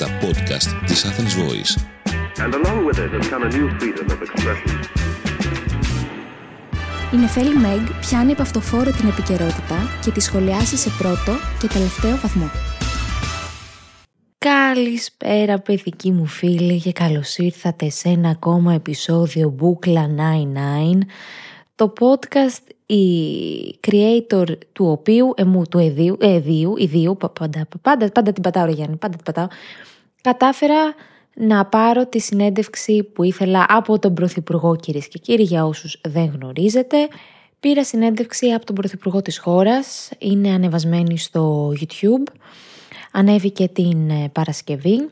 τα podcast της Athens Voice. And along with it has come a new freedom of expression. Η Νεφέλη Μέγ πιάνει από αυτοφόρο την επικαιρότητα και τη σχολιάσει σε πρώτο και τελευταίο βαθμό. Καλησπέρα παιδικοί μου φίλοι και καλώς ήρθατε σε ένα ακόμα επεισόδιο Μπούκλα 99 το podcast η creator του οποίου, εμού, του εδίου, εδίου, ιδίου, πάντα, πάντα, πάντα την πατάω ρε Γιάννη, πάντα την πατάω, κατάφερα να πάρω τη συνέντευξη που ήθελα από τον Πρωθυπουργό κυρίες και κύριοι για όσους δεν γνωρίζετε. Πήρα συνέντευξη από τον Πρωθυπουργό της χώρας, είναι ανεβασμένη στο YouTube, ανέβηκε την ε, Παρασκευή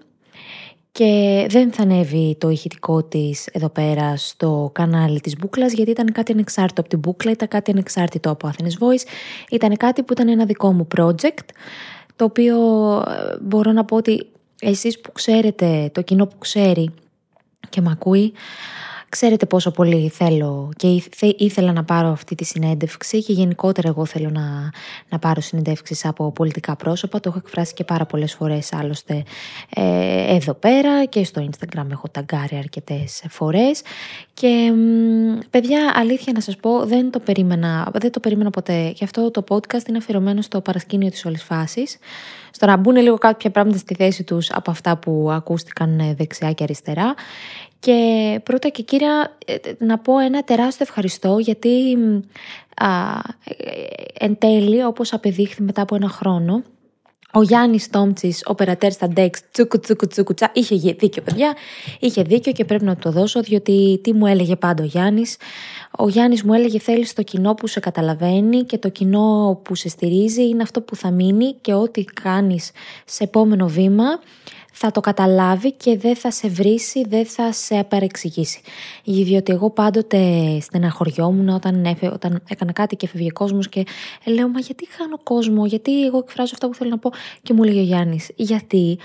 και δεν θα ανέβει το ηχητικό της εδώ πέρα στο κανάλι της Μπούκλας γιατί ήταν κάτι ανεξάρτητο από την Μπούκλα, ήταν κάτι ανεξάρτητο από Athens Voice, ήταν κάτι που ήταν ένα δικό μου project το οποίο ε, μπορώ να πω ότι εσείς που ξέρετε, το κοινό που ξέρει και με ακούει, Ξέρετε πόσο πολύ θέλω και ήθελα να πάρω αυτή τη συνέντευξη και γενικότερα εγώ θέλω να, να πάρω συνέντευξεις από πολιτικά πρόσωπα. Το έχω εκφράσει και πάρα πολλές φορές άλλωστε ε, εδώ πέρα και στο Instagram έχω ταγκάρει αρκετές φορές. Και παιδιά αλήθεια να σας πω δεν το περίμενα, δεν το περίμενα ποτέ. Και αυτό το podcast είναι αφιερωμένο στο παρασκήνιο της όλης φάσης. Στο να μπουν λίγο κάποια πράγματα στη θέση τους από αυτά που ακούστηκαν ε, δεξιά και αριστερά. Και πρώτα και κύρια ε, να πω ένα τεράστιο ευχαριστώ γιατί α, εν τέλει όπως απεδείχθη μετά από ένα χρόνο ο Γιάννης Τόμτσι, ο περατέρ στα Dex, τσούκου τσούκου τσούκου τσα, είχε δίκιο, παιδιά. Είχε δίκιο και πρέπει να το δώσω, διότι τι μου έλεγε πάντα ο Γιάννης. Ο Γιάννης μου έλεγε: Θέλεις το κοινό που σε καταλαβαίνει και το κοινό που σε στηρίζει είναι αυτό που θα μείνει και ό,τι κάνεις σε επόμενο βήμα θα το καταλάβει και δεν θα σε βρίσει, δεν θα σε παρεξηγήσει. Διότι εγώ πάντοτε στεναχωριόμουν όταν, έφε, όταν έκανα κάτι και έφευγε κόσμος και λέω Μα γιατί χάνω κόσμο, γιατί εγώ εκφράζω αυτά που θέλω να πω. Και μου λέει ο Γιάννης, Γιατί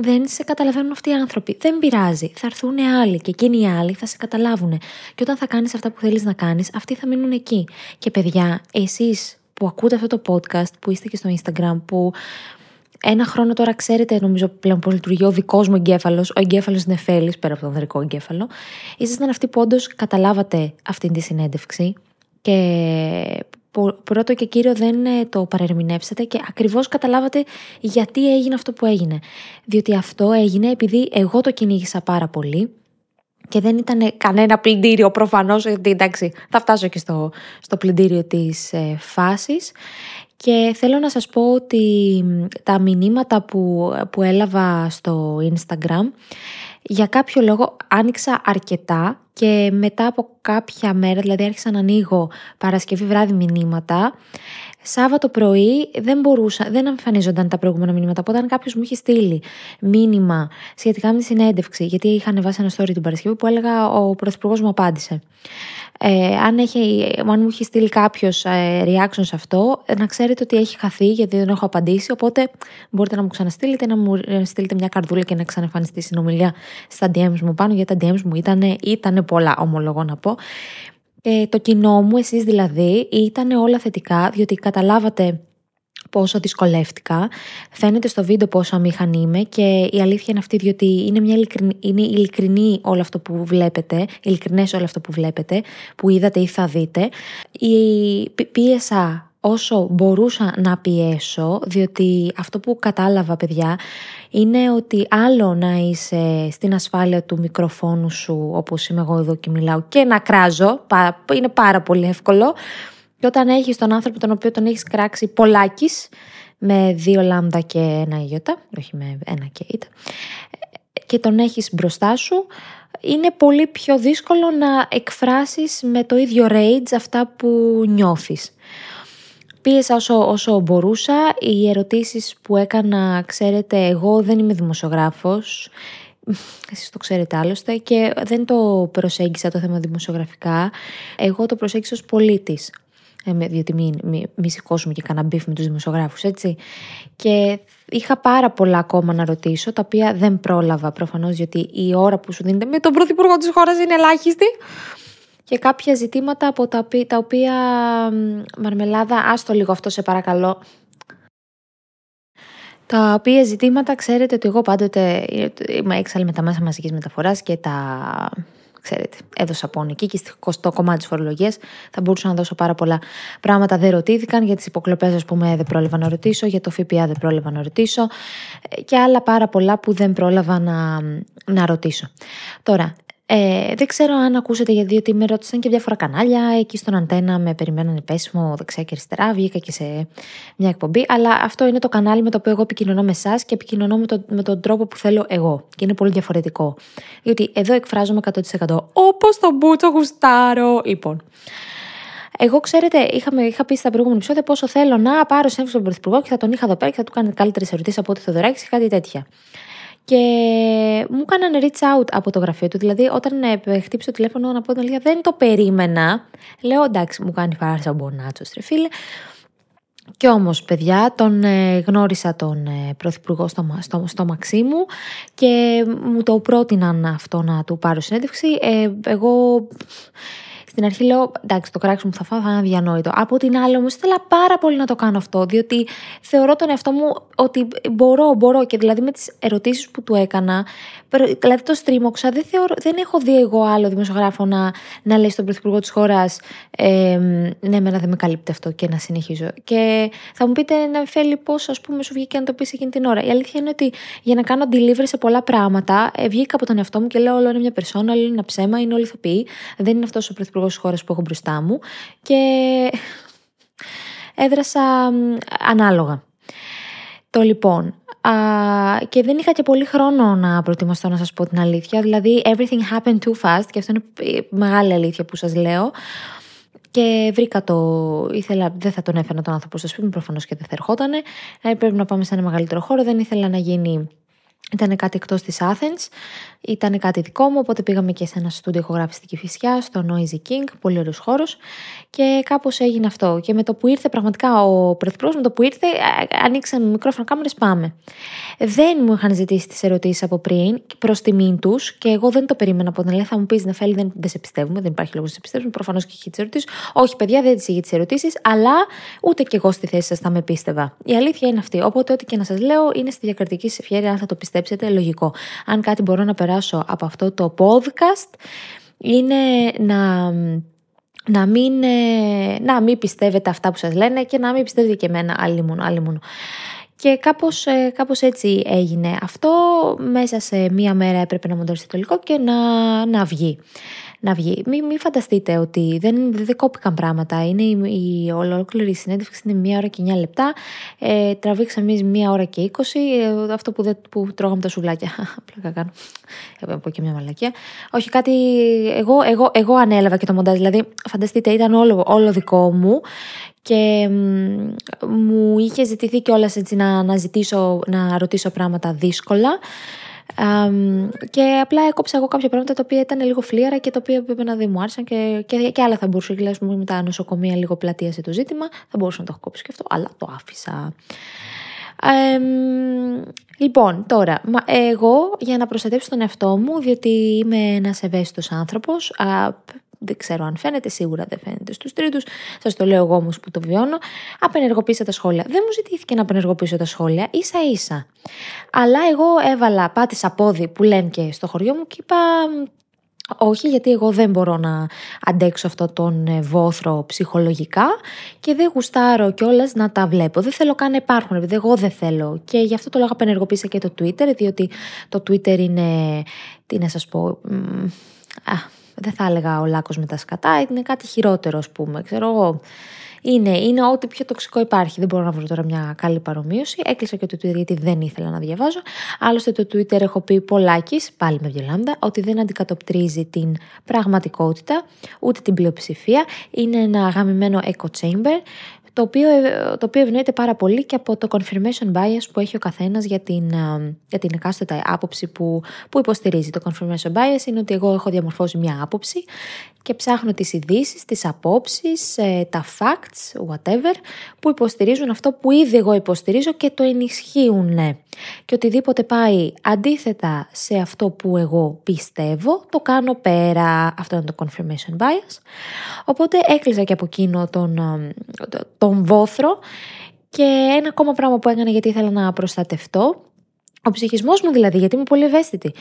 δεν σε καταλαβαίνουν αυτοί οι άνθρωποι. Δεν πειράζει. Θα έρθουν άλλοι και εκείνοι οι άλλοι θα σε καταλάβουν. Και όταν θα κάνεις αυτά που θέλεις να κάνεις, αυτοί θα μείνουν εκεί. Και παιδιά, εσείς που ακούτε αυτό το podcast, που είστε και στο Instagram, που ένα χρόνο τώρα ξέρετε, νομίζω πλέον πώ λειτουργεί ο δικός μου εγκέφαλος, ο εγκέφαλος Νεφέλης, πέρα από τον δρικό εγκέφαλο. Ήσασταν αυτοί που όντως καταλάβατε αυτή τη συνέντευξη και πρώτο και κύριο δεν ε, το παρερμηνεύσατε και ακριβώς καταλάβατε γιατί έγινε αυτό που έγινε. Διότι αυτό έγινε επειδή εγώ το κυνήγησα πάρα πολύ και δεν ήταν κανένα πλυντήριο προφανώς, γιατί εντάξει θα φτάσω και στο, στο πλυντήριο της ε, φάσης και θέλω να σας πω ότι τα μηνύματα που, που έλαβα στο Instagram για κάποιο λόγο άνοιξα αρκετά και μετά από κάποια μέρα, δηλαδή άρχισα να ανοίγω Παρασκευή βράδυ μηνύματα Σάββατο πρωί δεν μπορούσα, δεν εμφανίζονταν τα προηγούμενα μηνύματα. Οπότε, αν κάποιος μου είχε στείλει μήνυμα σχετικά με τη συνέντευξη, γιατί είχα ανεβάσει ένα story την Παρασκευή που έλεγα Ο Πρωθυπουργός μου απάντησε. Ε, αν, έχει, αν μου έχει στείλει κάποιος ε, reaction σε αυτό, να ξέρετε ότι έχει χαθεί γιατί δεν έχω απαντήσει. Οπότε μπορείτε να μου ξαναστείλετε, να μου ε, στείλετε μια καρδούλα και να ξαναφανιστεί η συνομιλία στα DMs μου πάνω, γιατί τα DMs μου ήταν, ήταν πολλά, ομολογώ να πω. Ε, το κοινό μου, εσείς δηλαδή, ήταν όλα θετικά, διότι καταλάβατε πόσο δυσκολεύτηκα. Φαίνεται στο βίντεο πόσο αμήχανη είμαι και η αλήθεια είναι αυτή διότι είναι, μια ειλικρινή, είναι ειλικρινή όλο αυτό που βλέπετε, ειλικρινές όλο αυτό που βλέπετε, που είδατε ή θα δείτε. Η, πίεσα όσο μπορούσα να πιέσω, διότι αυτό που κατάλαβα παιδιά είναι ότι άλλο να είσαι στην ασφάλεια του μικροφόνου σου όπως είμαι εγώ εδώ και μιλάω και να κράζω, είναι πάρα πολύ εύκολο και όταν έχεις τον άνθρωπο τον οποίο τον έχεις κράξει πολλάκις με δύο λάμδα και ένα ιώτα, όχι με ένα και ήτα, και τον έχεις μπροστά σου, είναι πολύ πιο δύσκολο να εκφράσεις με το ίδιο rage αυτά που νιώθεις. Πίεσα όσο, όσο μπορούσα. Οι ερωτήσεις που έκανα, ξέρετε, εγώ δεν είμαι δημοσιογράφος. Εσείς το ξέρετε άλλωστε και δεν το προσέγγισα το θέμα δημοσιογραφικά. Εγώ το προσέγγισα ως πολίτης. Ε, διότι μη, μη, μη σηκώσουμε και κανένα beef με τους δημοσιογράφους, έτσι. Και είχα πάρα πολλά ακόμα να ρωτήσω, τα οποία δεν πρόλαβα προφανώς, γιατί η ώρα που σου δίνεται με τον πρωθυπουργό της χώρας είναι ελάχιστη και κάποια ζητήματα από τα, τα οποία, Μαρμελάδα, άστο λίγο αυτό σε παρακαλώ. Τα οποία ζητήματα ξέρετε ότι εγώ πάντοτε είμαι έξαλλη με τα μέσα μαζικής μεταφοράς και τα ξέρετε, έδωσα πόνο εκεί και στο κομμάτι της φορολογίας θα μπορούσα να δώσω πάρα πολλά πράγματα. Δεν ρωτήθηκαν για τις υποκλοπές, ας πούμε, δεν πρόλαβα να ρωτήσω, για το ΦΠΑ δεν πρόλαβα να ρωτήσω και άλλα πάρα πολλά που δεν πρόλαβα να, να ρωτήσω. Τώρα, ε, δεν ξέρω αν ακούσατε γιατί διότι με ρώτησαν και διάφορα κανάλια. Εκεί στον αντένα με περιμέναν πέσιμο δεξιά και αριστερά. Βγήκα και σε μια εκπομπή. Αλλά αυτό είναι το κανάλι με το οποίο εγώ επικοινωνώ με εσάς και επικοινωνώ με, το, με τον τρόπο που θέλω εγώ. Και είναι πολύ διαφορετικό. Διότι εδώ εκφράζομαι 100% όπως τον Μπούτσο γουστάρω. Λοιπόν. Εγώ, ξέρετε, είχαμε, είχα πει στα προηγούμενα επεισόδια πόσο θέλω να πάρω συνέντευξη στον Πρωθυπουργό και θα τον είχα εδώ πέρα και θα του κάνει καλύτερες ερωτήσεις από ό,τι Θεοδωράκης και κάτι τέτοια και μου έκαναν reach out από το γραφείο του. Δηλαδή, όταν ε, χτύπησε το τηλέφωνο να πω την αλήθεια, δεν το περίμενα. Λέω εντάξει, μου κάνει φάρσα ο Μπονάτσος, φίλε. Και όμως, παιδιά, τον ε, γνώρισα τον ε, πρωθυπουργό στο, στο, στο Μαξίμου και μου το πρότειναν αυτό να του πάρω συνέντευξη. Ε, εγώ στην αρχή λέω, εντάξει, το κράξιμο που θα φάω θα είναι αδιανόητο. Από την άλλη όμως ήθελα πάρα πολύ να το κάνω αυτό, διότι θεωρώ τον εαυτό μου ότι μπορώ, μπορώ. Και δηλαδή με τις ερωτήσεις που του έκανα, δηλαδή το στρίμωξα, δεν, θεωρώ, δεν έχω δει εγώ άλλο δημοσιογράφο να, να λέει στον πρωθυπουργό της χώρας, ε, ναι, εμένα δεν με καλύπτει αυτό και να συνεχίζω. Και θα μου πείτε, να φέλει πώς, ας πούμε, σου βγήκε να το πεις εκείνη την ώρα. Η αλήθεια είναι ότι για να κάνω delivery σε πολλά πράγματα, ε, βγήκα από τον εαυτό μου και λέω: Όλο είναι μια περσόνα, όλο είναι ένα ψέμα, είναι όλοι ηθοποιοί. Δεν είναι αυτός ο πρωθυπουργός τη χώρα που έχω μπροστά μου. Και έδρασα ανάλογα. Το λοιπόν. Α, και δεν είχα και πολύ χρόνο να προετοιμαστώ να σας πω την αλήθεια. Δηλαδή, everything happened too fast και αυτό είναι μεγάλη αλήθεια που σας λέω. Και βρήκα το. ήθελα, δεν θα τον έφερα τον άνθρωπο στο σπίτι μου, προφανώς και δεν θα ερχότανε. Ε, πρέπει να πάμε σε ένα μεγαλύτερο χώρο. Δεν ήθελα να γίνει ήταν κάτι εκτός της Athens, ήταν κάτι δικό μου, οπότε πήγαμε και σε ένα στούντιο ηχογραφιστική φυσιά, στο Noisy King, πολύ ωραίος χώρος και κάπως έγινε αυτό. Και με το που ήρθε πραγματικά ο πρωθυπουργός, με το που ήρθε ανοίξαμε μικρόφωνο κάμερες, πάμε. Δεν μου είχαν ζητήσει τις ερωτήσεις από πριν, προς τιμήν τους και εγώ δεν το περίμενα από την Ελλάδα. Θα μου πεις Νεφέλη, δεν, δεν σε πιστεύουμε, δεν υπάρχει λόγος να σε πιστεύουμε. Προφανώς και έχει τις ερωτήσεις. Όχι, παιδιά, δεν τις είχε τις ερωτήσεις, αλλά ούτε και εγώ στη θέση σας θα με πίστευα. Η αλήθεια είναι αυτή. Οπότε, ό,τι και να σας λέω είναι στη διακριτική ευχαίρεια αν θα το πιστέψετε πιστέψετε, λογικό. Αν κάτι μπορώ να περάσω από αυτό το podcast είναι να να μην, ε, να μην πιστεύετε αυτά που σας λένε και να μην πιστεύετε και εμένα. Άλλη μόνο, Και κάπως, ε, κάπως έτσι έγινε αυτό. Μέσα σε μία μέρα έπρεπε να μοντάρει το υλικό και να, να βγει να βγει. Μην μη φανταστείτε ότι δεν, δεν κόπηκαν πράγματα. Είναι η, η ολόκληρη συνέντευξη είναι μία ώρα και 9 λεπτά. Ε, τραβήξαμε εμείς μία ώρα και 20. Ε, αυτό που, δεν, που τρώγαμε τα σουβλάκια. Απλά κάνω. Ε, πω και μια μαλακία. Όχι, κάτι. Εγώ, εγώ, εγώ ανέλαβα και το μοντάζ. Δηλαδή, φανταστείτε, ήταν όλο, όλο δικό μου και μου είχε ζητηθεί κιόλας έτσι να, να ζητήσω, να ρωτήσω πράγματα δύσκολα και απλά έκοψα εγώ κάποια πράγματα τα οποία ήταν λίγο φλίαρα και τα οποία πρέπει να δεν μου άρεσαν και, και, και άλλα θα μπορούσα. Δηλαδή, με τα νοσοκομεία λίγο πλατεία το ζήτημα, θα μπορούσα να το έχω κόψει και αυτό, αλλά το άφησα. Ε, λοιπόν, τώρα, εγώ για να προστατεύσω τον εαυτό μου, διότι είμαι ένας ευαίσθητος άνθρωπος, δεν ξέρω αν φαίνεται, σίγουρα δεν φαίνεται στους τρίτους. Σας το λέω εγώ όμως που το βιώνω. Απενεργοποίησα τα σχόλια. Δεν μου ζητήθηκε να απενεργοποιήσω τα σχόλια, ίσα ίσα. Αλλά εγώ έβαλα, πάτησα πόδι που λένε και στο χωριό μου και είπα. Όχι, γιατί εγώ δεν μπορώ να αντέξω αυτό τον ε, βόθρο ψυχολογικά και δεν γουστάρω κιόλας να τα βλέπω. Δεν θέλω καν να υπάρχουν, επειδή εγώ δεν θέλω. Και γι' αυτό το λόγο απενεργοποίησα και το Twitter, διότι το Twitter είναι. Τι να σας πω. Α, δεν θα έλεγα ο λάκκο με τα σκατά, είναι κάτι χειρότερο, ας πούμε. Ξέρω εγώ. Είναι, είναι ό,τι πιο τοξικό υπάρχει. Δεν μπορώ να βρω τώρα μια καλή παρομοίωση. Έκλεισα και το Twitter γιατί δεν ήθελα να διαβάζω. Άλλωστε το Twitter έχω πει πολλάκις, πάλι με βιολάμδα, ότι δεν αντικατοπτρίζει την πραγματικότητα, ούτε την πλειοψηφία. Είναι ένα γαμημένο echo chamber το οποίο, το οποίο ευνοείται πάρα πολύ και από το confirmation bias που έχει ο καθένας για την, για την εκάστοτε άποψη που, που υποστηρίζει. Το confirmation bias είναι ότι εγώ έχω διαμορφώσει μια άποψη και ψάχνω τις ειδήσεις, τις απόψεις, ε, τα facts, whatever, που υποστηρίζουν αυτό που ήδη εγώ υποστηρίζω και το ενισχύουν. Και οτιδήποτε πάει αντίθετα σε αυτό που εγώ πιστεύω, το κάνω πέρα. Αυτό είναι το confirmation bias. Οπότε έκλεισα και από εκείνο τον, τον βόθρο Και ένα ακόμα πράγμα που έκανα γιατί ήθελα να προστατευτώ ο ψυχισμός μου δηλαδή, γιατί είμαι πολύ ευαίσθητη.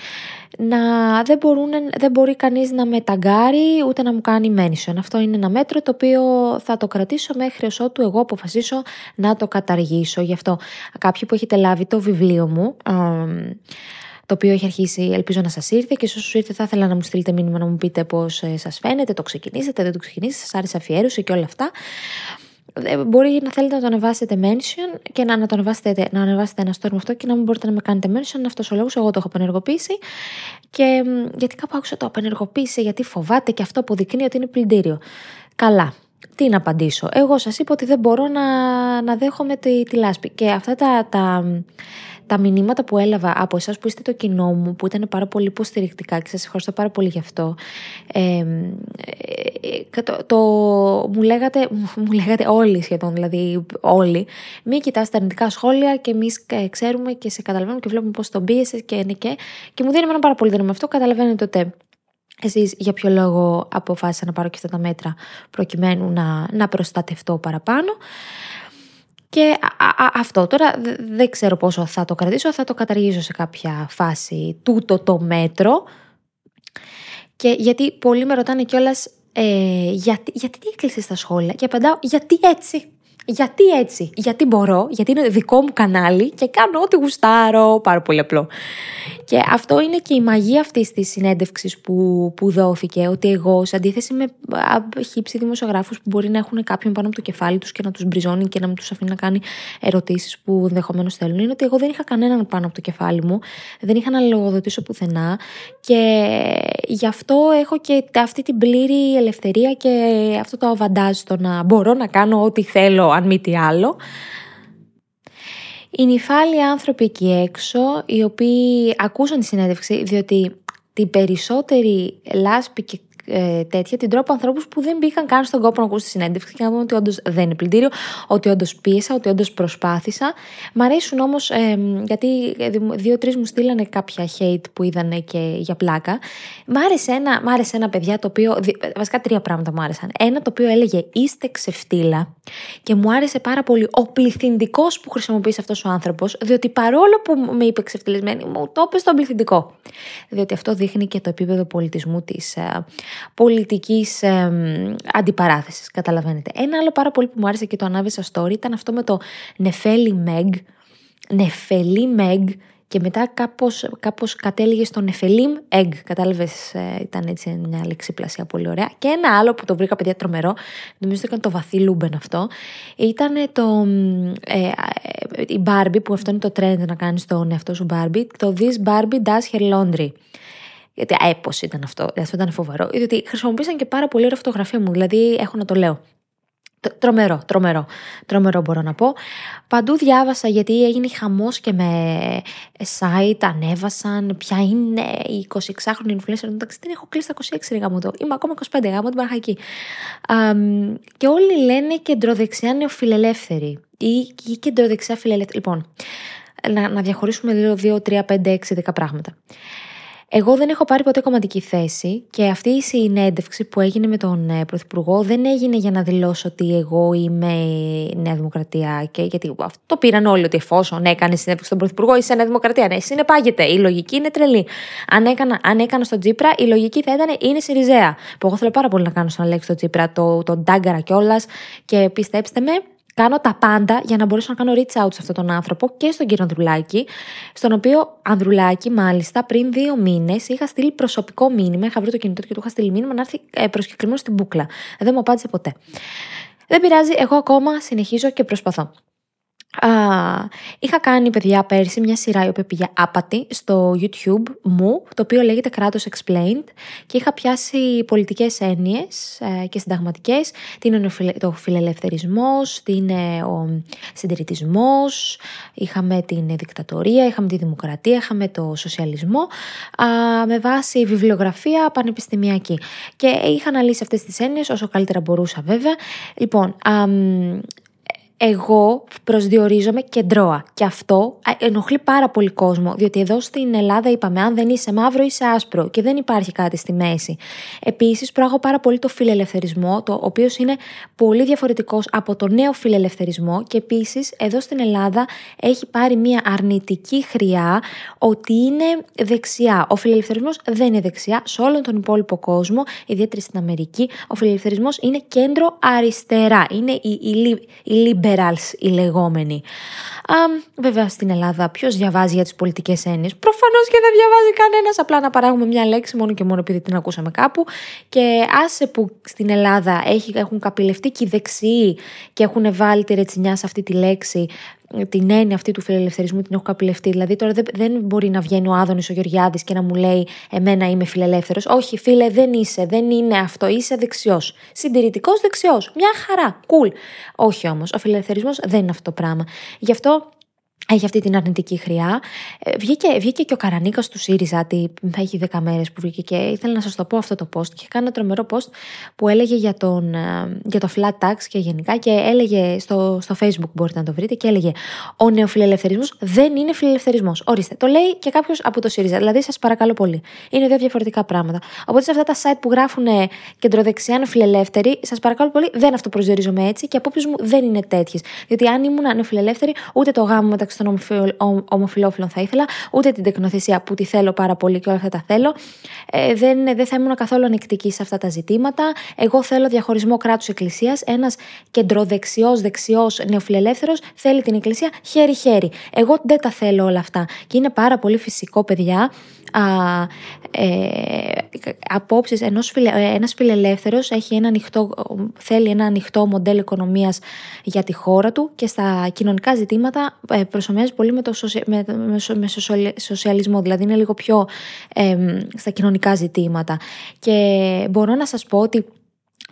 Να, δεν, μπορούν, δεν μπορεί κανείς να με ταγκάρει ούτε να μου κάνει mention. Αυτό είναι ένα μέτρο το οποίο θα το κρατήσω μέχρι ότου εγώ αποφασίσω να το καταργήσω. Γι' αυτό κάποιοι που έχετε λάβει το βιβλίο μου, το οποίο έχει αρχίσει, ελπίζω να σας ήρθε και όσο ήρθε θα ήθελα να μου στείλετε μήνυμα να μου πείτε πώς ε, σας φαίνεται, το ξεκινήσατε, δεν το ξεκινήσατε, σας άρεσε αφιέρωση και όλα αυτά. Ε, μπορεί να θέλετε να το ανεβάσετε mention και να, να το ανεβάσετε, να ανεβάσετε ένα story με αυτό και να μην μπορείτε να με κάνετε mention. Είναι αυτός ο λόγος. Εγώ το έχω απενεργοποιήσει. Και γιατί κάπου άκουσα το απενεργοποίησε, γιατί φοβάται και αυτό αποδεικνύει ότι είναι πλυντήριο. Καλά. Τι να απαντήσω. Εγώ σας είπα ότι δεν μπορώ να, να δέχομαι τη, τη λάσπη. Και αυτά τα, τα τα μηνύματα που έλαβα από εσάς που είστε το κοινό μου, που ήταν πάρα πολύ υποστηρικτικά και σας ευχαριστώ πάρα πολύ γι' αυτό. Ε, το, το, μου, λέγατε, μου λέγατε όλοι σχεδόν, δηλαδή όλοι, μην κοιτάς τα αρνητικά σχόλια και εμεί ξέρουμε και σε καταλαβαίνουμε και βλέπουμε πώς τον πίεσαι και είναι και, και μου δίνει ένα πάρα πολύ δύναμη αυτό, καταλαβαίνετε ότι εσείς για ποιο λόγο αποφάσισα να πάρω και αυτά τα μέτρα προκειμένου να, να προστατευτώ παραπάνω. Και αυτό τώρα δεν ξέρω πόσο θα το κρατήσω, θα το καταργήσω σε κάποια φάση τούτο το μέτρο. Και γιατί πολλοί με ρωτάνε κιόλας ε, γιατί, γιατί έκλεισες τα σχόλια και απαντάω γιατί έτσι. Γιατί έτσι, γιατί μπορώ, γιατί είναι δικό μου κανάλι και κάνω ό,τι γουστάρω, πάρα πολύ απλό. Και αυτό είναι και η μαγεία αυτής της συνέντευξης που, που δόθηκε, ότι εγώ, σε αντίθεση με χύψη δημοσιογράφους που μπορεί να έχουν κάποιον πάνω από το κεφάλι τους και να τους μπριζώνει και να μην τους αφήνει να κάνει ερωτήσεις που ενδεχομένως θέλουν, είναι ότι εγώ δεν είχα κανέναν πάνω από το κεφάλι μου, δεν είχα να λογοδοτήσω πουθενά και γι' αυτό έχω και αυτή την πλήρη ελευθερία και αυτό το αβαντάζ στο να μπορώ να κάνω ό,τι θέλω, αν μη τι άλλο. Οι νυφάλοι άνθρωποι εκεί έξω, οι οποίοι ακούσαν τη συνέντευξη, διότι την περισσότερη λάσπη και ε, τέτοια την τρόπο ανθρώπους που δεν μπήκαν καν στον κόπο να ακούσουν τη συνέντευξη και να δουν ότι όντως δεν είναι πλυντήριο, ότι όντως πίεσα, ότι όντως προσπάθησα. Μ' αρέσουν όμως, ε, γιατί δύο-τρεις μου στείλανε κάποια hate που είδανε και για πλάκα. Μ' άρεσε ένα, μ άρεσε ένα παιδιά το οποίο. Βασικά τρία πράγματα μου άρεσαν. Ένα το οποίο έλεγε Είστε ξεφτύλα και μου άρεσε πάρα πολύ ο πληθυντικός που χρησιμοποιεί αυτός ο άνθρωπος, διότι παρόλο που με είπε ξεφτυλισμένη, μου το είπε στον πληθυντικό. Διότι αυτό δείχνει και το επίπεδο πολιτισμού της ε, πολιτικής ε, αντιπαράθεσης, καταλαβαίνετε. Ένα άλλο πάρα πολύ που μου άρεσε και το ανάβησα story ήταν αυτό με το Νεφέλη Μεγ, Νεφελή Μεγ, και μετά κάπως, κάπως κατέληγε στο Νεφελίμ Egg. Κατάλαβες, ε, ήταν έτσι μια λεξίπλασία πολύ ωραία. Και ένα άλλο που το βρήκα παιδιά τρομερό, νομίζω ότι ήταν το βαθύ Λούμπεν αυτό, ήταν το, ε, ε, η Barbie, που αυτό είναι το trend να κάνεις τον εαυτό σου Barbie, το This Barbie does her laundry. Γιατί έπος ήταν αυτό, αυτό ήταν φοβερό. Διότι χρησιμοποίησαν και πάρα πολύ ωραία φωτογραφία μου, δηλαδή έχω να το λέω. Τρομερό, τρομερό. Τρομερό μπορώ να πω. Παντού διάβασα γιατί έγινε χαμός και με site, ανέβασαν ποια είναι η 26χρονη influencer. Εντάξει, δεν έχω κλείσει τα 26 γάμο το. Είμαι ακόμα 25 γάμο, την παραχα εκεί. και όλοι λένε κεντροδεξιά νεοφιλελεύθερη ή, ή κεντροδεξιά φιλελεύθερη. Λοιπόν, να, να διαχωρίσουμε λίγο 2, 3, 5, 6, 10 πράγματα. Εγώ δεν έχω πάρει ποτέ κομματική θέση και αυτή η συνέντευξη που έγινε με τον ε, Πρωθυπουργό δεν έγινε για να δηλώσω ότι εγώ είμαι Νέα Δημοκρατία. Και γιατί αυτό το πήραν όλοι ότι εφόσον έκανε συνέντευξη στον Πρωθυπουργό είσαι Νέα Δημοκρατία. Ναι, συνεπάγεται. Η λογική είναι τρελή. Αν έκανα, αν έκανα στον Τζίπρα, η λογική θα ήταν είναι Σιριζέα. Που εγώ θέλω πάρα πολύ να κάνω στον Αλέξη τον Τζίπρα, τον το Ντάγκαρα κιόλας. Και πιστέψτε με, κάνω τα πάντα για να μπορέσω να κάνω reach out σε αυτόν τον άνθρωπο και στον κύριο Ανδρουλάκη, στον οποίο Ανδρουλάκη, μάλιστα, πριν δύο μήνες είχα στείλει προσωπικό μήνυμα. Είχα βρει το κινητό και του είχα στείλει μήνυμα να έρθει ε, προσκεκλημένος στην μπουκλα. Δεν μου απάντησε ποτέ. Δεν πειράζει, εγώ ακόμα συνεχίζω και προσπαθώ. Α, είχα κάνει, παιδιά, πέρσι μια σειρά η οποία πήγε άπατη στο YouTube μου, το οποίο λέγεται Κράτος Explained και είχα πιάσει πολιτικές έννοιες ε, και συνταγματικές, τι είναι το φιλελευθερισμός, τι είναι ο συντηρητισμός, είχαμε την δικτατορία, είχαμε τη δημοκρατία, είχαμε το σοσιαλισμό, α, με βάση βιβλιογραφία πανεπιστημιακή. Και είχα αναλύσει αυτές τις έννοιες όσο καλύτερα μπορούσα βέβαια. Λοιπόν, α, εγώ προσδιορίζομαι κεντρώα. Και αυτό ενοχλεί πάρα πολύ κόσμο, διότι εδώ στην Ελλάδα είπαμε, αν δεν είσαι μαύρο, είσαι άσπρο και δεν υπάρχει κάτι στη μέση. Επίσης, προάγω πάρα πολύ το φιλελευθερισμό, το οποίο είναι πολύ διαφορετικός από το νέο φιλελευθερισμό και επίσης εδώ στην Ελλάδα έχει πάρει μια αρνητική χρειά ότι είναι δεξιά. Ο φιλελευθερισμός δεν είναι δεξιά. Σε όλον τον υπόλοιπο κόσμο, ιδιαίτερα στην Αμερική, ο φιλελευθερισμός είναι κέντρο αριστερά. Είναι οι, οι, οι liberals οι λεγόμενοι. Α, βέβαια στην Ελλάδα ποιος διαβάζει για τις πολιτικές έννοιες; Προφανώς και δεν διαβάζει κανένας. Απλά να παράγουμε μια λέξη μόνο και μόνο επειδή την ακούσαμε κάπου. Και άσε που στην Ελλάδα έχουν καπηλευτεί και οι δεξιοί και έχουν βάλει τη ρετσινιά σε αυτή τη λέξη την έννοια αυτή του φιλελευθερισμού την έχω καπηλευτεί. Δηλαδή τώρα δεν, δεν μπορεί να βγαίνει ο Άδωνης ο Γεωργιάδης και να μου λέει Εμένα είμαι φιλελεύθερος. Όχι, φίλε, δεν είσαι, δεν είναι αυτό. Είσαι δεξιός. Συντηρητικός δεξιός. Μια χαρά. Cool. Όχι όμως. Ο φιλελευθερισμός δεν είναι αυτό το πράγμα. Γι' αυτό έχει αυτή την αρνητική χρειά. Ε, βγήκε, βγήκε και ο Καρανίκα του ΣΥΡΙΖΑ, θα έχει 10 μέρες που βγήκε και ήθελα να σας το πω αυτό το post. Είχε κάνει ένα τρομερό post που έλεγε για, τον, ε, για το flat tax και γενικά και έλεγε στο, στο Facebook, μπορείτε να το βρείτε, και έλεγε Ο νεοφιλελευθερισμός δεν είναι φιλελευθερισμός. Ορίστε, το λέει και κάποιος από το ΣΥΡΙΖΑ. Δηλαδή, σας παρακαλώ πολύ. Είναι δύο διαφορετικά πράγματα. Οπότε σε αυτά τα site που γράφουν κεντροδεξιά νεοφιλελεύθεροι, σας παρακαλώ πολύ, δεν αυτοπροσδιορίζομαι έτσι και απόψει μου δεν είναι τέτοιες. Διότι αν ήμουν νεοφιλελεύθερη, ούτε το γάμο μεταξύ μεταξύ των ομοφυλόφιλων θα ήθελα, ούτε την τεκνοθεσία που τη θέλω πάρα πολύ και όλα αυτά τα θέλω. Ε, δεν, δεν θα ήμουν καθόλου ανεκτική σε αυτά τα ζητήματα. Εγώ θέλω διαχωρισμό κράτου-εκκλησία. Ένας κεντροδεξιός, δεξιός, νεοφιλελεύθερος θέλει την εκκλησία χέρι-χέρι. Εγώ δεν τα θέλω όλα αυτά. Και είναι πάρα πολύ φυσικό, παιδιά, α, ε, απόψεις ενός φιλε, ένας φιλελεύθερος έχει ένα ανοιχτό, θέλει ένα ανοιχτό μοντέλο οικονομίας για τη χώρα του και στα κοινωνικά ζητήματα ε, προσωμιάζει πολύ με το με, με, σοσιαλισμό, δηλαδή είναι λίγο πιο ε, στα κοινωνικά ζητήματα. Και μπορώ να σας πω ότι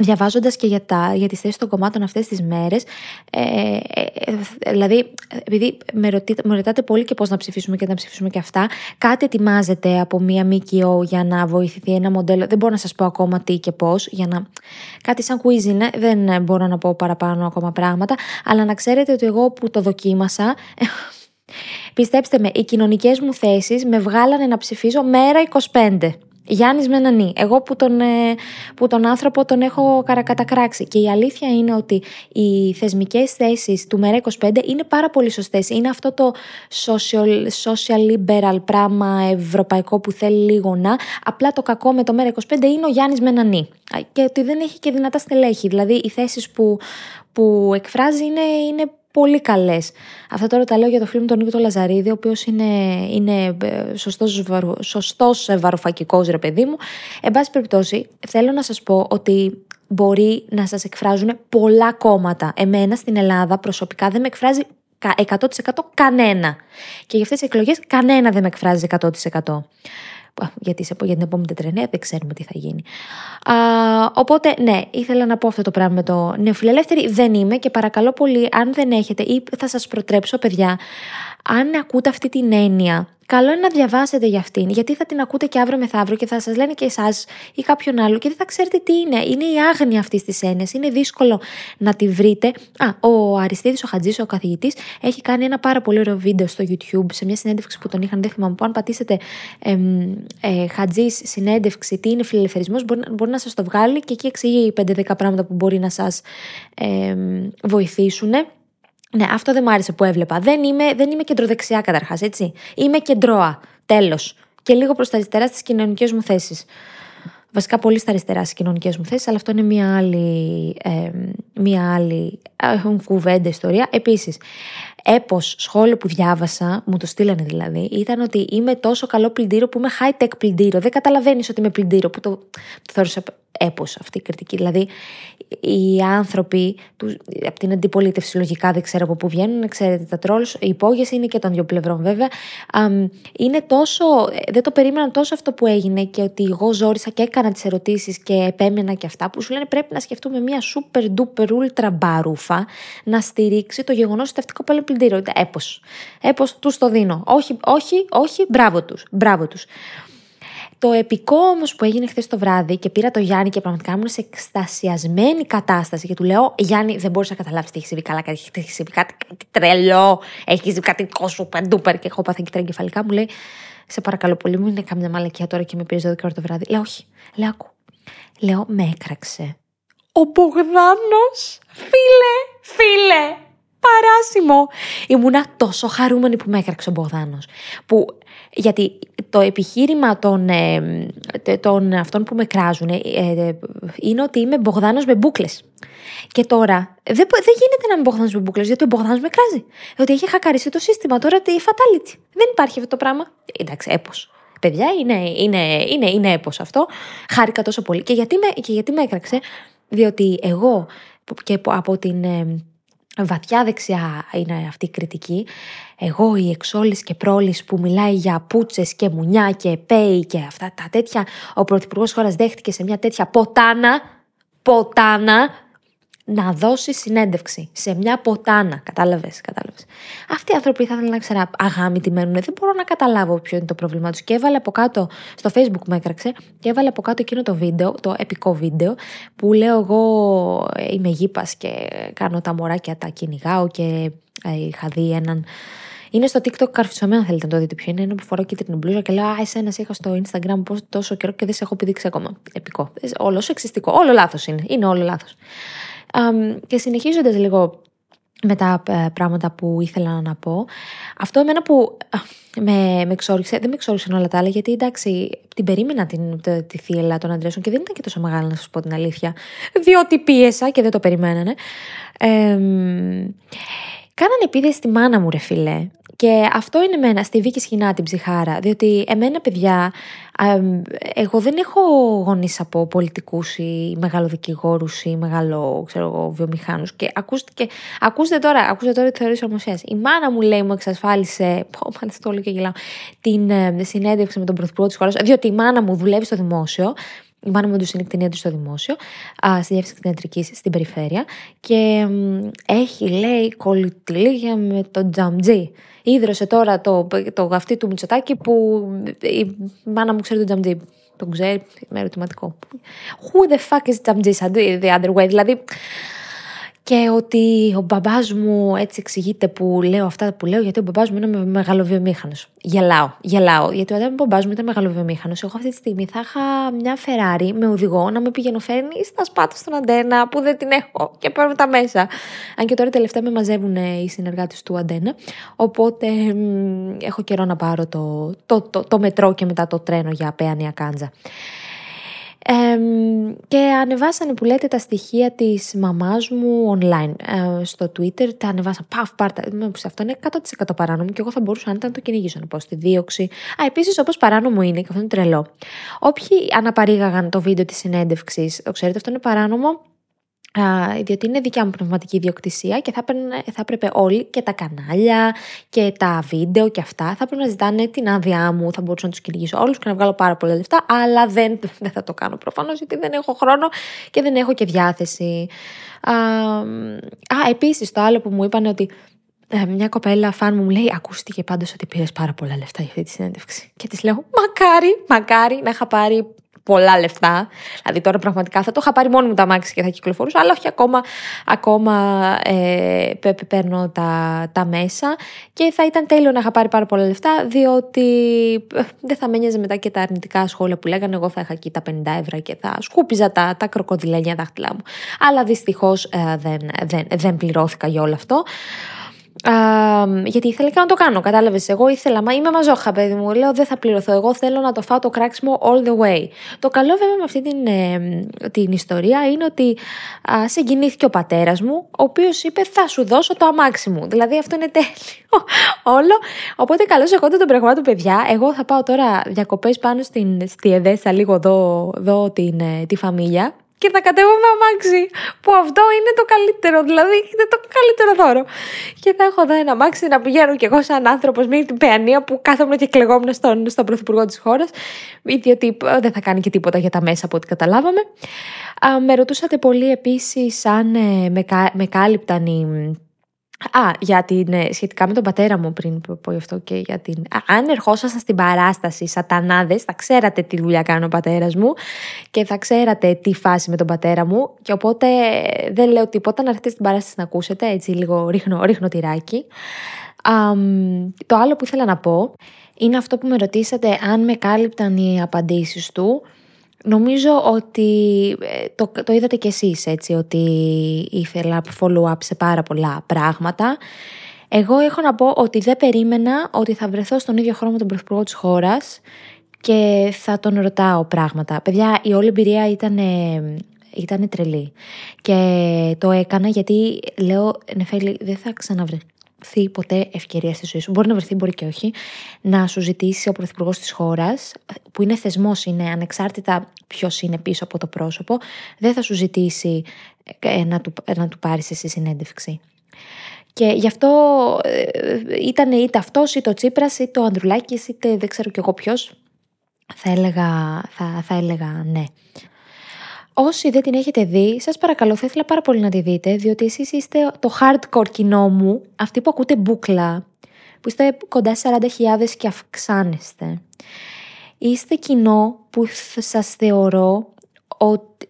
διαβάζοντας και για, τα, για τις θέσεις των κομμάτων αυτές τις μέρες, ε, ε, ε δηλαδή επειδή με, ρωτήτε, με ρωτάτε πολύ και πώς να ψηφίσουμε και να ψηφίσουμε και αυτά, κάτι ετοιμάζεται από μία ΜΚΟ για να βοηθηθεί ένα μοντέλο, δεν μπορώ να σας πω ακόμα τι και πώς, για να... κάτι σαν quiz είναι, δεν μπορώ να πω παραπάνω ακόμα πράγματα, αλλά να ξέρετε ότι εγώ που το δοκίμασα, πιστέψτε με, οι κοινωνικές μου θέσεις με βγάλανε να ψηφίζω μέρα 25. Γιάννης Μενανή, εγώ που τον, ε, που τον άνθρωπο τον έχω καρακατακράξει. Και η αλήθεια είναι ότι οι θεσμικές θέσεις του ΜΕΡΑ 25 είναι πάρα πολύ σωστές. Είναι αυτό το social, social liberal πράγμα ευρωπαϊκό που θέλει λίγο να, απλά το κακό με το ΜΕΡΑ 25 είναι ο Γιάννης Μενανή και ότι δεν έχει και δυνατά στελέχη, δηλαδή οι θέσεις που, που εκφράζει είναι, είναι πολύ καλές. Αυτά τώρα τα λέω για το φίλο μου τον Νίκο Λαζαρίδη, ο οποίος είναι, είναι σωστός βαροφακικό ρε παιδί μου. Εν πάση περιπτώσει, θέλω να σας πω ότι μπορεί να σας εκφράζουν πολλά κόμματα. Εμένα στην Ελλάδα προσωπικά δεν με εκφράζει 100% κανένα. Και για αυτές τις εκλογές κανένα δεν με εκφράζει 100% γιατί σε, για την επόμενη τετρενέα δεν ξέρουμε τι θα γίνει. Α, οπότε, ναι, ήθελα να πω αυτό το πράγμα με το νεοφιλελεύθερη. Δεν είμαι και παρακαλώ πολύ, αν δεν έχετε ή θα σας προτρέψω, παιδιά, αν ακούτε αυτή την έννοια καλό είναι να διαβάσετε για αυτήν, γιατί θα την ακούτε και αύριο μεθαύριο και θα σας λένε και εσάς ή κάποιον άλλο και δεν θα ξέρετε τι είναι. Είναι η άγνοια αυτής της έννοιας. Είναι δύσκολο να τη βρείτε. Α, ο Αριστίδη, ο Χατζής, ο καθηγητής, έχει κάνει ένα πάρα πολύ ωραίο βίντεο στο YouTube σε μια συνέντευξη που τον είχαν, δεν θυμάμαι που. Αν πατήσετε ε, ε, Χατζής συνέντευξη, τι είναι φιλελευθερισμός, μπορεί, μπορεί να σας το βγάλει και εκεί εξηγεί 5-10 πράγματα που μπορεί να σας ε, βοηθήσουν. Ναι, αυτό δεν μου άρεσε που έβλεπα. Δεν είμαι, δεν είμαι κεντροδεξιά καταρχάς, έτσι. Είμαι κεντρώα. Τέλος. Και λίγο προς τα αριστερά στις κοινωνικές μου θέσεις. Βασικά πολύ στα αριστερά στις κοινωνικές μου θέσεις, αλλά αυτό είναι μια άλλη, ε, μια άλλη έχουν κουβέντα ιστορία. Επίσης, έπω σχόλιο που διάβασα, μου το στείλανε δηλαδή, ήταν ότι είμαι τόσο καλό πλυντήριο που είμαι high tech πλυντήριο. Δεν καταλαβαίνεις ότι είμαι πλυντήριο, που το, το θεώρησα έπος αυτή η κριτική. Δηλαδή, οι άνθρωποι του, από την αντιπολίτευση λογικά δεν ξέρω από πού βγαίνουν, ξέρετε τα τρόλ, οι υπόγειες είναι και των δύο πλευρών βέβαια. είναι τόσο, δεν το περίμεναν τόσο αυτό που έγινε και ότι εγώ ζόρισα και έκανα τις ερωτήσεις και επέμενα και αυτά που σου λένε πρέπει να σκεφτούμε μια super duper ultra μπαρούφα να στηρίξει το γεγονός ότι ταυτικό πάλι πλυντήριο. Έπω. Έπω, τους το δίνω. Όχι, όχι, όχι, μπράβο τους. Μπράβο τους. Το επικό όμως που έγινε χθες το βράδυ και πήρα το Γιάννη και πραγματικά ήμουν σε εκστασιασμένη κατάσταση και του λέω: Γιάννη, δεν μπορείς να καταλάβεις τι έχει συμβεί καλά, κάτι έχει συμβεί κάτι, κάτι τρελό, έχει συμβεί κάτι κόσο παντούπερ και έχω πάθει και εγκεφαλικά. Μου λέει: Σε παρακαλώ πολύ, μου είναι κάμια μαλακία τώρα και με πήρες 12 ώρα το βράδυ. Λέω: Όχι, λέω: Ακού. Λέω: Με έκραξε. Ο Μπογδάνος, φίλε, φίλε, παράσιμο. Ήμουνα τόσο χαρούμενη που με έκραξε ο Μπογδάνος. Που γιατί το επιχείρημα των, ε, των αυτών που με κράζουν ε, ε, είναι ότι είμαι Μπογδάνος με μπουκλε. Και τώρα δεν, δεν γίνεται να είμαι Μπογδάνος με μπουκλε, γιατί ο Μπογδάνος με κράζει. Διότι έχει χακαρίσει το σύστημα. Τώρα τη fatality. Δεν υπάρχει αυτό το πράγμα. Εντάξει, έπω. Παιδιά, είναι, είναι, είναι, είναι έπος αυτό. Χάρηκα τόσο πολύ. Και γιατί με, και γιατί με έκραξε, διότι εγώ και από την βαθιά δεξιά είναι αυτή η κριτική. Εγώ η εξόλης και πρόλης που μιλάει για πούτσες και μουνιά και πέι και αυτά τα τέτοια, ο Πρωθυπουργός χώρας δέχτηκε σε μια τέτοια ποτάνα, ποτάνα, να δώσει συνέντευξη σε μια ποτάνα. Κατάλαβες, κατάλαβες. Αυτοί οι άνθρωποι θα ήθελαν να ξέρω αγάμοι μένουν. Δεν μπορώ να καταλάβω ποιο είναι το πρόβλημά τους. Και έβαλε από κάτω, στο Facebook με έκραξε, και έβαλε από κάτω εκείνο το βίντεο, το επικό βίντεο, που λέω εγώ είμαι γήπας και κάνω τα μωράκια, τα κυνηγάω και ε, είχα δει έναν. Είναι στο TikTok καρφισωμένο, θέλετε να το δείτε ποιο είναι. Είναι που φοράω την μπλούζα και λέω Α, εσένα είχα στο Instagram πώς τόσο καιρό και δεν σε έχω πηδήξει ακόμα. Επικό. Όλο εξιστικό. Όλο λάθος είναι. Είναι όλο λάθος και συνεχίζοντας λίγο με τα ε, πράγματα που ήθελα να πω. Αυτό εμένα που με, με εξόριξε, δεν με εξόριξαν όλα τα άλλα, γιατί εντάξει, την περίμενα την, τη, τη θύελα των Αντρέσων και δεν ήταν και τόσο μεγάλη να σας πω την αλήθεια, διότι πίεσα και δεν το περιμένανε. Ε, κάνανε επίδεση στη μάνα μου, ρε φιλέ. Και αυτό είναι εμένα, στη Βίκη Σχοινά την ψυχάρα. Διότι εμένα, παιδιά, εγώ δεν έχω γονείς από πολιτικούς ή μεγάλο δικηγόρου ή μεγάλο ξέρω, βιομηχάνους. Και ακούστε, ακούστε τώρα, ακούστε τώρα τη θεωρία ορμοσία. Η μάνα μου λέει μου εξασφάλισε. Πω, μάλιστα το όλο και γελάω. Την ε, συνέντευξη με τον πρωθυπουργό της χώρας. Διότι η μάνα μου δουλεύει στο δημόσιο. Η μάνα μου του είναι κτηνίατρη στο δημόσιο, α, στη διεύθυνση κτηνιατρικής στην περιφέρεια. Και έχει, λέει, κολλητηλίγια με τον τζαμτζή. Ίδρωσε τώρα το, το γαυτί του Μητσοτάκη που η μάνα μου ξέρει τον τζαμτζή. Τον ξέρει, με ερωτηματικό. Who the fuck is τζαμτζή, the other way; Δηλαδή, και ότι ο μπαμπάς μου έτσι εξηγείται που λέω αυτά που λέω, γιατί ο μπαμπάς μου είναι μεγαλοβιομήχανος. Γελάω, γελάω. Γιατί όταν ο μπαμπάς μου ήταν μεγαλοβιομήχανος, εγώ αυτή τη στιγμή θα είχα μια Ferrari με οδηγό να με πηγαινοφέρνει στα σπάτα στον αντένα που δεν την έχω και παίρνω τα μέσα. Αν και τώρα τελευταία με μαζεύουν οι συνεργάτες του αντένα. Οπότε έχω καιρό να πάρω το, το, το, το μετρό και μετά το τρένο για Πέανια Κάντζα και ανεβάσανε που λέτε τα στοιχεία της μαμάς μου online ε, στο Twitter, τα ανεβάσαν παφ πάρτα, αυτό είναι 100% παράνομο και εγώ θα μπορούσα να ήταν το κυνηγήσω να πω στη δίωξη. Α, επίσης όπως παράνομο είναι και αυτό είναι τρελό. Όποιοι αναπαρήγαγαν το βίντεο της συνέντευξης, το ξέρετε αυτό είναι παράνομο διότι είναι δικιά μου πνευματική ιδιοκτησία και θα, θα έπρεπε όλοι και τα κανάλια και τα βίντεο και αυτά θα πρέπει να ζητάνε την άδειά μου, θα μπορούσα να τους κυνηγήσω όλους και να βγάλω πάρα πολλά λεφτά, αλλά δεν, δεν θα το κάνω προφανώς γιατί δεν έχω χρόνο και δεν έχω και διάθεση. Α, α επίσης το άλλο που μου είπαν ότι ε, μια κοπέλα φαν μου λέει: Ακούστηκε πάντως ότι πήρες πάρα πολλά λεφτά για αυτή τη συνέντευξη. Και της λέω: Μακάρι, μακάρι να είχα πάρει πολλά λεφτά. Δηλαδή τώρα πραγματικά θα το είχα πάρει μόνο μου τα μάξι και θα κυκλοφορούσα, αλλά όχι ακόμα, ακόμα ε, παίρνω τα, τα μέσα και θα ήταν τέλειο να είχα πάρει πάρα πολλά λεφτά, διότι ε, δεν θα με νοιάζε μετά και τα αρνητικά σχόλια που λέγανε. Εγώ θα είχα εκεί τα 50 ευρώ και θα σκούπιζα τα, τα κροκοδιλένια δάχτυλά μου. Αλλά δυστυχώς ε, δεν, δεν, δεν πληρώθηκα για όλο αυτό γιατί ήθελα και να το κάνω, κατάλαβες. Εγώ ήθελα, μα είμαι μαζόχα, παιδί μου. Λέω δεν θα πληρωθώ. Εγώ θέλω να το φάω το κράξιμο all the way. Το καλό βέβαια με αυτή την, ε, την ιστορία είναι ότι α, συγκινήθηκε ο πατέρας μου, ο οποίος είπε θα σου δώσω το αμάξι μου. Δηλαδή αυτό είναι τέλειο. Όλο. Οπότε καλώς εγώ τον πραγμάτων, παιδιά. Εγώ θα πάω τώρα διακοπές πάνω στην, στη Εδέσα, λίγο δω, δω την, ε, τη φαμίλια και θα κατέβω με αμάξι. Που αυτό είναι το καλύτερο, δηλαδή είναι το καλύτερο δώρο. Και θα έχω εδώ ένα αμάξι να πηγαίνω κι εγώ σαν άνθρωπος με την πεανία που κάθομαι και κλεγόμουν στον, στον πρωθυπουργό της χώρας. Διότι ε, δεν θα κάνει και τίποτα για τα μέσα από ό,τι καταλάβαμε. Α, με ρωτούσατε πολύ επίσης αν ε, με, με κάλυπταν οι Α, για την, ε, σχετικά με τον πατέρα μου πριν πω αυτό και για την... αν ερχόσασταν στην παράσταση σατανάδες, θα ξέρατε τι δουλειά κάνει ο πατέρας μου και θα ξέρατε τι φάση με τον πατέρα μου και οπότε δεν λέω τίποτα να έρθετε στην παράσταση να ακούσετε, έτσι λίγο ρίχνω, ρίχνω τυράκι. το άλλο που ήθελα να πω είναι αυτό που με ρωτήσατε αν με κάλυπταν οι απαντήσεις του. Νομίζω ότι ε, το, το είδατε κι εσείς έτσι, ότι ήθελα follow-up σε πάρα πολλά πράγματα. Εγώ έχω να πω ότι δεν περίμενα ότι θα βρεθώ στον ίδιο χρόνο με τον Πρωθυπουργό της χώρας και θα τον ρωτάω πράγματα. Παιδιά, η όλη εμπειρία ήταν, ήταν τρελή. Και το έκανα γιατί λέω, Νεφέλη, δεν θα ξαναβρεθώ βρεθεί ποτέ ευκαιρία στη ζωή σου, μπορεί να βρεθεί, μπορεί και όχι, να σου ζητήσει ο πρωθυπουργός της χώρας, που είναι θεσμός, είναι ανεξάρτητα ποιος είναι πίσω από το πρόσωπο, δεν θα σου ζητήσει ε, να του, να του πάρεις εσύ συνέντευξη. Και γι' αυτό ε, ήταν είτε αυτό, είτε ο Τσίπρας, είτε ο Ανδρουλάκης, είτε δεν ξέρω κι εγώ ποιος. Θα έλεγα, θα, θα έλεγα ναι. Όσοι δεν την έχετε δει, σας παρακαλώ, θα ήθελα πάρα πολύ να τη δείτε, διότι εσείς είστε το hardcore κοινό μου, αυτοί που ακούτε μπουκλα, που είστε κοντά σε 40.000 και αυξάνεστε. Είστε κοινό που σας θεωρώ ότι,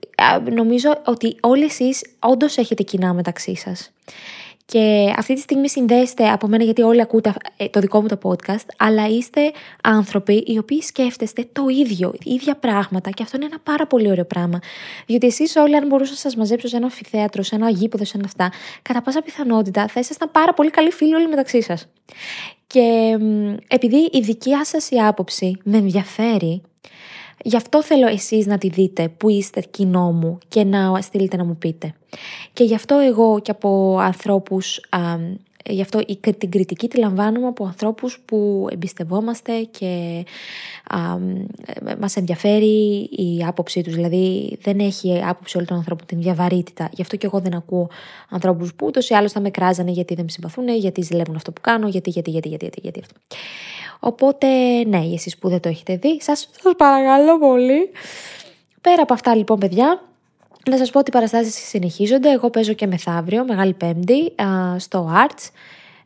νομίζω ότι όλοι εσείς όντως έχετε κοινά μεταξύ σας. Και αυτή τη στιγμή συνδέεστε από μένα γιατί όλοι ακούτε ε, το δικό μου το podcast, αλλά είστε άνθρωποι οι οποίοι σκέφτεστε το ίδιο, ίδια πράγματα και αυτό είναι ένα πάρα πολύ ωραίο πράγμα. Διότι εσείς όλοι, αν μπορούσα να σας μαζέψω σε ένα αμφιθέατρο, σε ένα γήπεδο, σε ένα αυτά, κατά πάσα πιθανότητα θα ήσασταν πάρα πολύ καλοί φίλοι όλοι μεταξύ σας. Και επειδή η δικιά σας η άποψη με ενδιαφέρει, Γι' αυτό θέλω εσείς να τη δείτε που είστε κοινό μου και να στείλετε να μου πείτε. Και γι' αυτό εγώ και από ανθρώπους, α, γι' αυτό την κριτική τη λαμβάνουμε από ανθρώπους που εμπιστευόμαστε και α, μας ενδιαφέρει η άποψή τους. Δηλαδή δεν έχει άποψη όλων των ανθρώπων την διαβαρύτητα. Γι' αυτό και εγώ δεν ακούω ανθρώπους που ούτως ή άλλως θα με κράζανε γιατί δεν με συμπαθούν, γιατί ζηλεύουν αυτό που κάνω, γιατί, γιατί, γιατί, γιατί, γιατί, γιατί αυτό. Οπότε, ναι, εσείς που δεν το έχετε δει, σας, σας παρακαλώ πολύ. Πέρα από αυτά λοιπόν παιδιά, να σας πω ότι οι παραστάσεις συνεχίζονται. Εγώ παίζω και μεθαύριο, Μεγάλη Πέμπτη, στο Arts.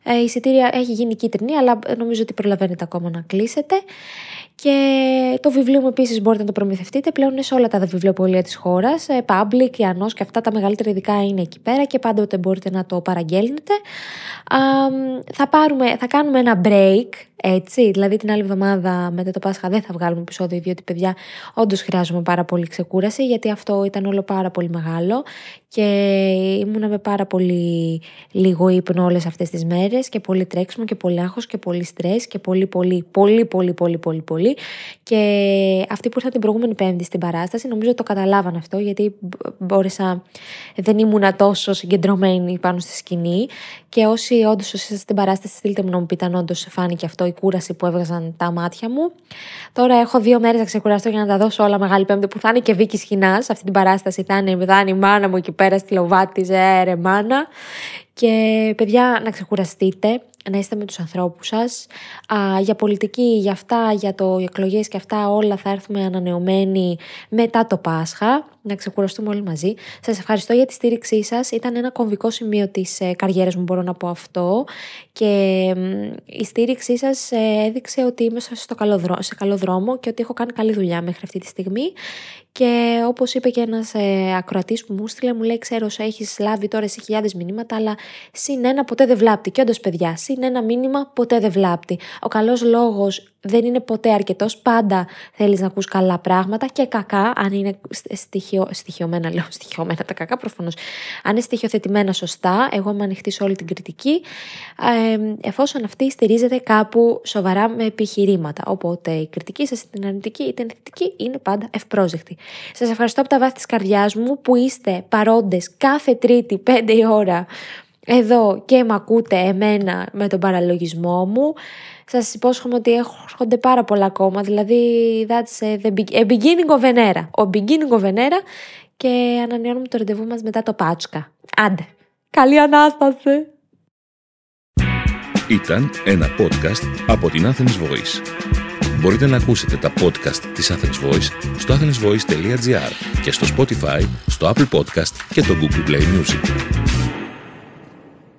Ε, η εισιτήρια έχει γίνει κίτρινη, αλλά νομίζω ότι προλαβαίνετε ακόμα να κλείσετε. Και το βιβλίο μου επίσης μπορείτε να το προμηθευτείτε. Πλέον είναι σε όλα τα βιβλιοπολία της χώρας. Ε, public, Ιανός και αυτά τα μεγαλύτερα ειδικά είναι εκεί πέρα και πάντοτε μπορείτε να το παραγγέλνετε. θα, πάρουμε, θα κάνουμε ένα break έτσι. Δηλαδή την άλλη εβδομάδα μετά το Πάσχα δεν θα βγάλουμε επεισόδιο, διότι παιδιά όντως χρειάζομαι πάρα πολύ ξεκούραση, γιατί αυτό ήταν όλο πάρα πολύ μεγάλο και ήμουνα με πάρα πολύ λίγο ύπνο όλες αυτές τις μέρες και πολύ τρέξιμο και πολύ άγχος και πολύ στρες και πολύ, πολύ, πολύ, πολύ, πολύ, πολύ, πολύ. Και αυτοί που ήρθαν την προηγούμενη Πέμπτη στην παράσταση, νομίζω το καταλάβαν αυτό, γιατί μπόρεσα, δεν ήμουνα τόσο συγκεντρωμένη πάνω στη σκηνή. Και όσοι όντως είστε στην παράσταση, στείλτε μου να μου πείτε αν όντως φάνηκε αυτό η κούραση που έβγαζαν τα μάτια μου. Τώρα έχω δύο μέρες να ξεκουραστώ για να τα δώσω όλα Μεγάλη Πέμπτη που θα είναι και Βίκη Σχοινάς. Αυτή την παράσταση θα είναι, θα είναι η μάνα μου εκεί πέρα στη Λοβάτη, ρε μάνα. Και παιδιά, να ξεκουραστείτε, να είστε με τους ανθρώπους σας. Α, για πολιτική, για αυτά, για το εκλογές και αυτά όλα θα έρθουμε ανανεωμένοι μετά το Πάσχα. Να ξεκουραστούμε όλοι μαζί. Σας ευχαριστώ για τη στήριξή σας. Ήταν ένα κομβικό σημείο της ε, καριέρας μου, μπορώ να πω αυτό. Και η στήριξή σας ε, έδειξε ότι είμαι στο καλό δρόμο, σε καλό δρόμο και ότι έχω κάνει καλή δουλειά μέχρι αυτή τη στιγμή. Και όπως είπε και ένας ε, ακροατής που μου στείλε, μου λέει: Ξέρω, έχεις λάβει τώρα σε χιλιάδες μηνύματα, αλλά συν ένα ποτέ δεν βλάπτει. Και όντως, παιδιά, συν ένα μήνυμα ποτέ δεν βλάπτει. Ο καλός λόγος δεν είναι ποτέ αρκετός. Πάντα θέλεις να ακούς καλά πράγματα και κακά, αν είναι στοιχειο, στοιχειωμένα, λέω στοιχειωμένα τα κακά προφανώς. Αν είναι στοιχειοθετημένα σωστά, εγώ είμαι ανοιχτή σε όλη την κριτική, ε, εφόσον αυτή στηρίζεται κάπου σοβαρά με επιχειρήματα. Οπότε η κριτική σας, είτε αρνητική είτε θετική, είναι πάντα ευπρόσδεκτη. Σας ευχαριστώ από τα βάθη της καρδιάς μου που είστε παρόντες κάθε Τρίτη 5 η ώρα εδώ και με ακούτε εμένα με τον παραλογισμό μου. Σας υπόσχομαι ότι έρχονται πάρα πολλά ακόμα, δηλαδή that's the beginning of an era. Ο beginning of an era και ανανεώνουμε το ραντεβού μας μετά το Πάτσκα. Άντε, καλή Ανάσταση! Ήταν ένα podcast από την Athens Voice. Μπορείτε να ακούσετε τα podcast της Athens Voice στο athensvoice.gr και στο Spotify, στο Apple Podcast και το Google Play Music.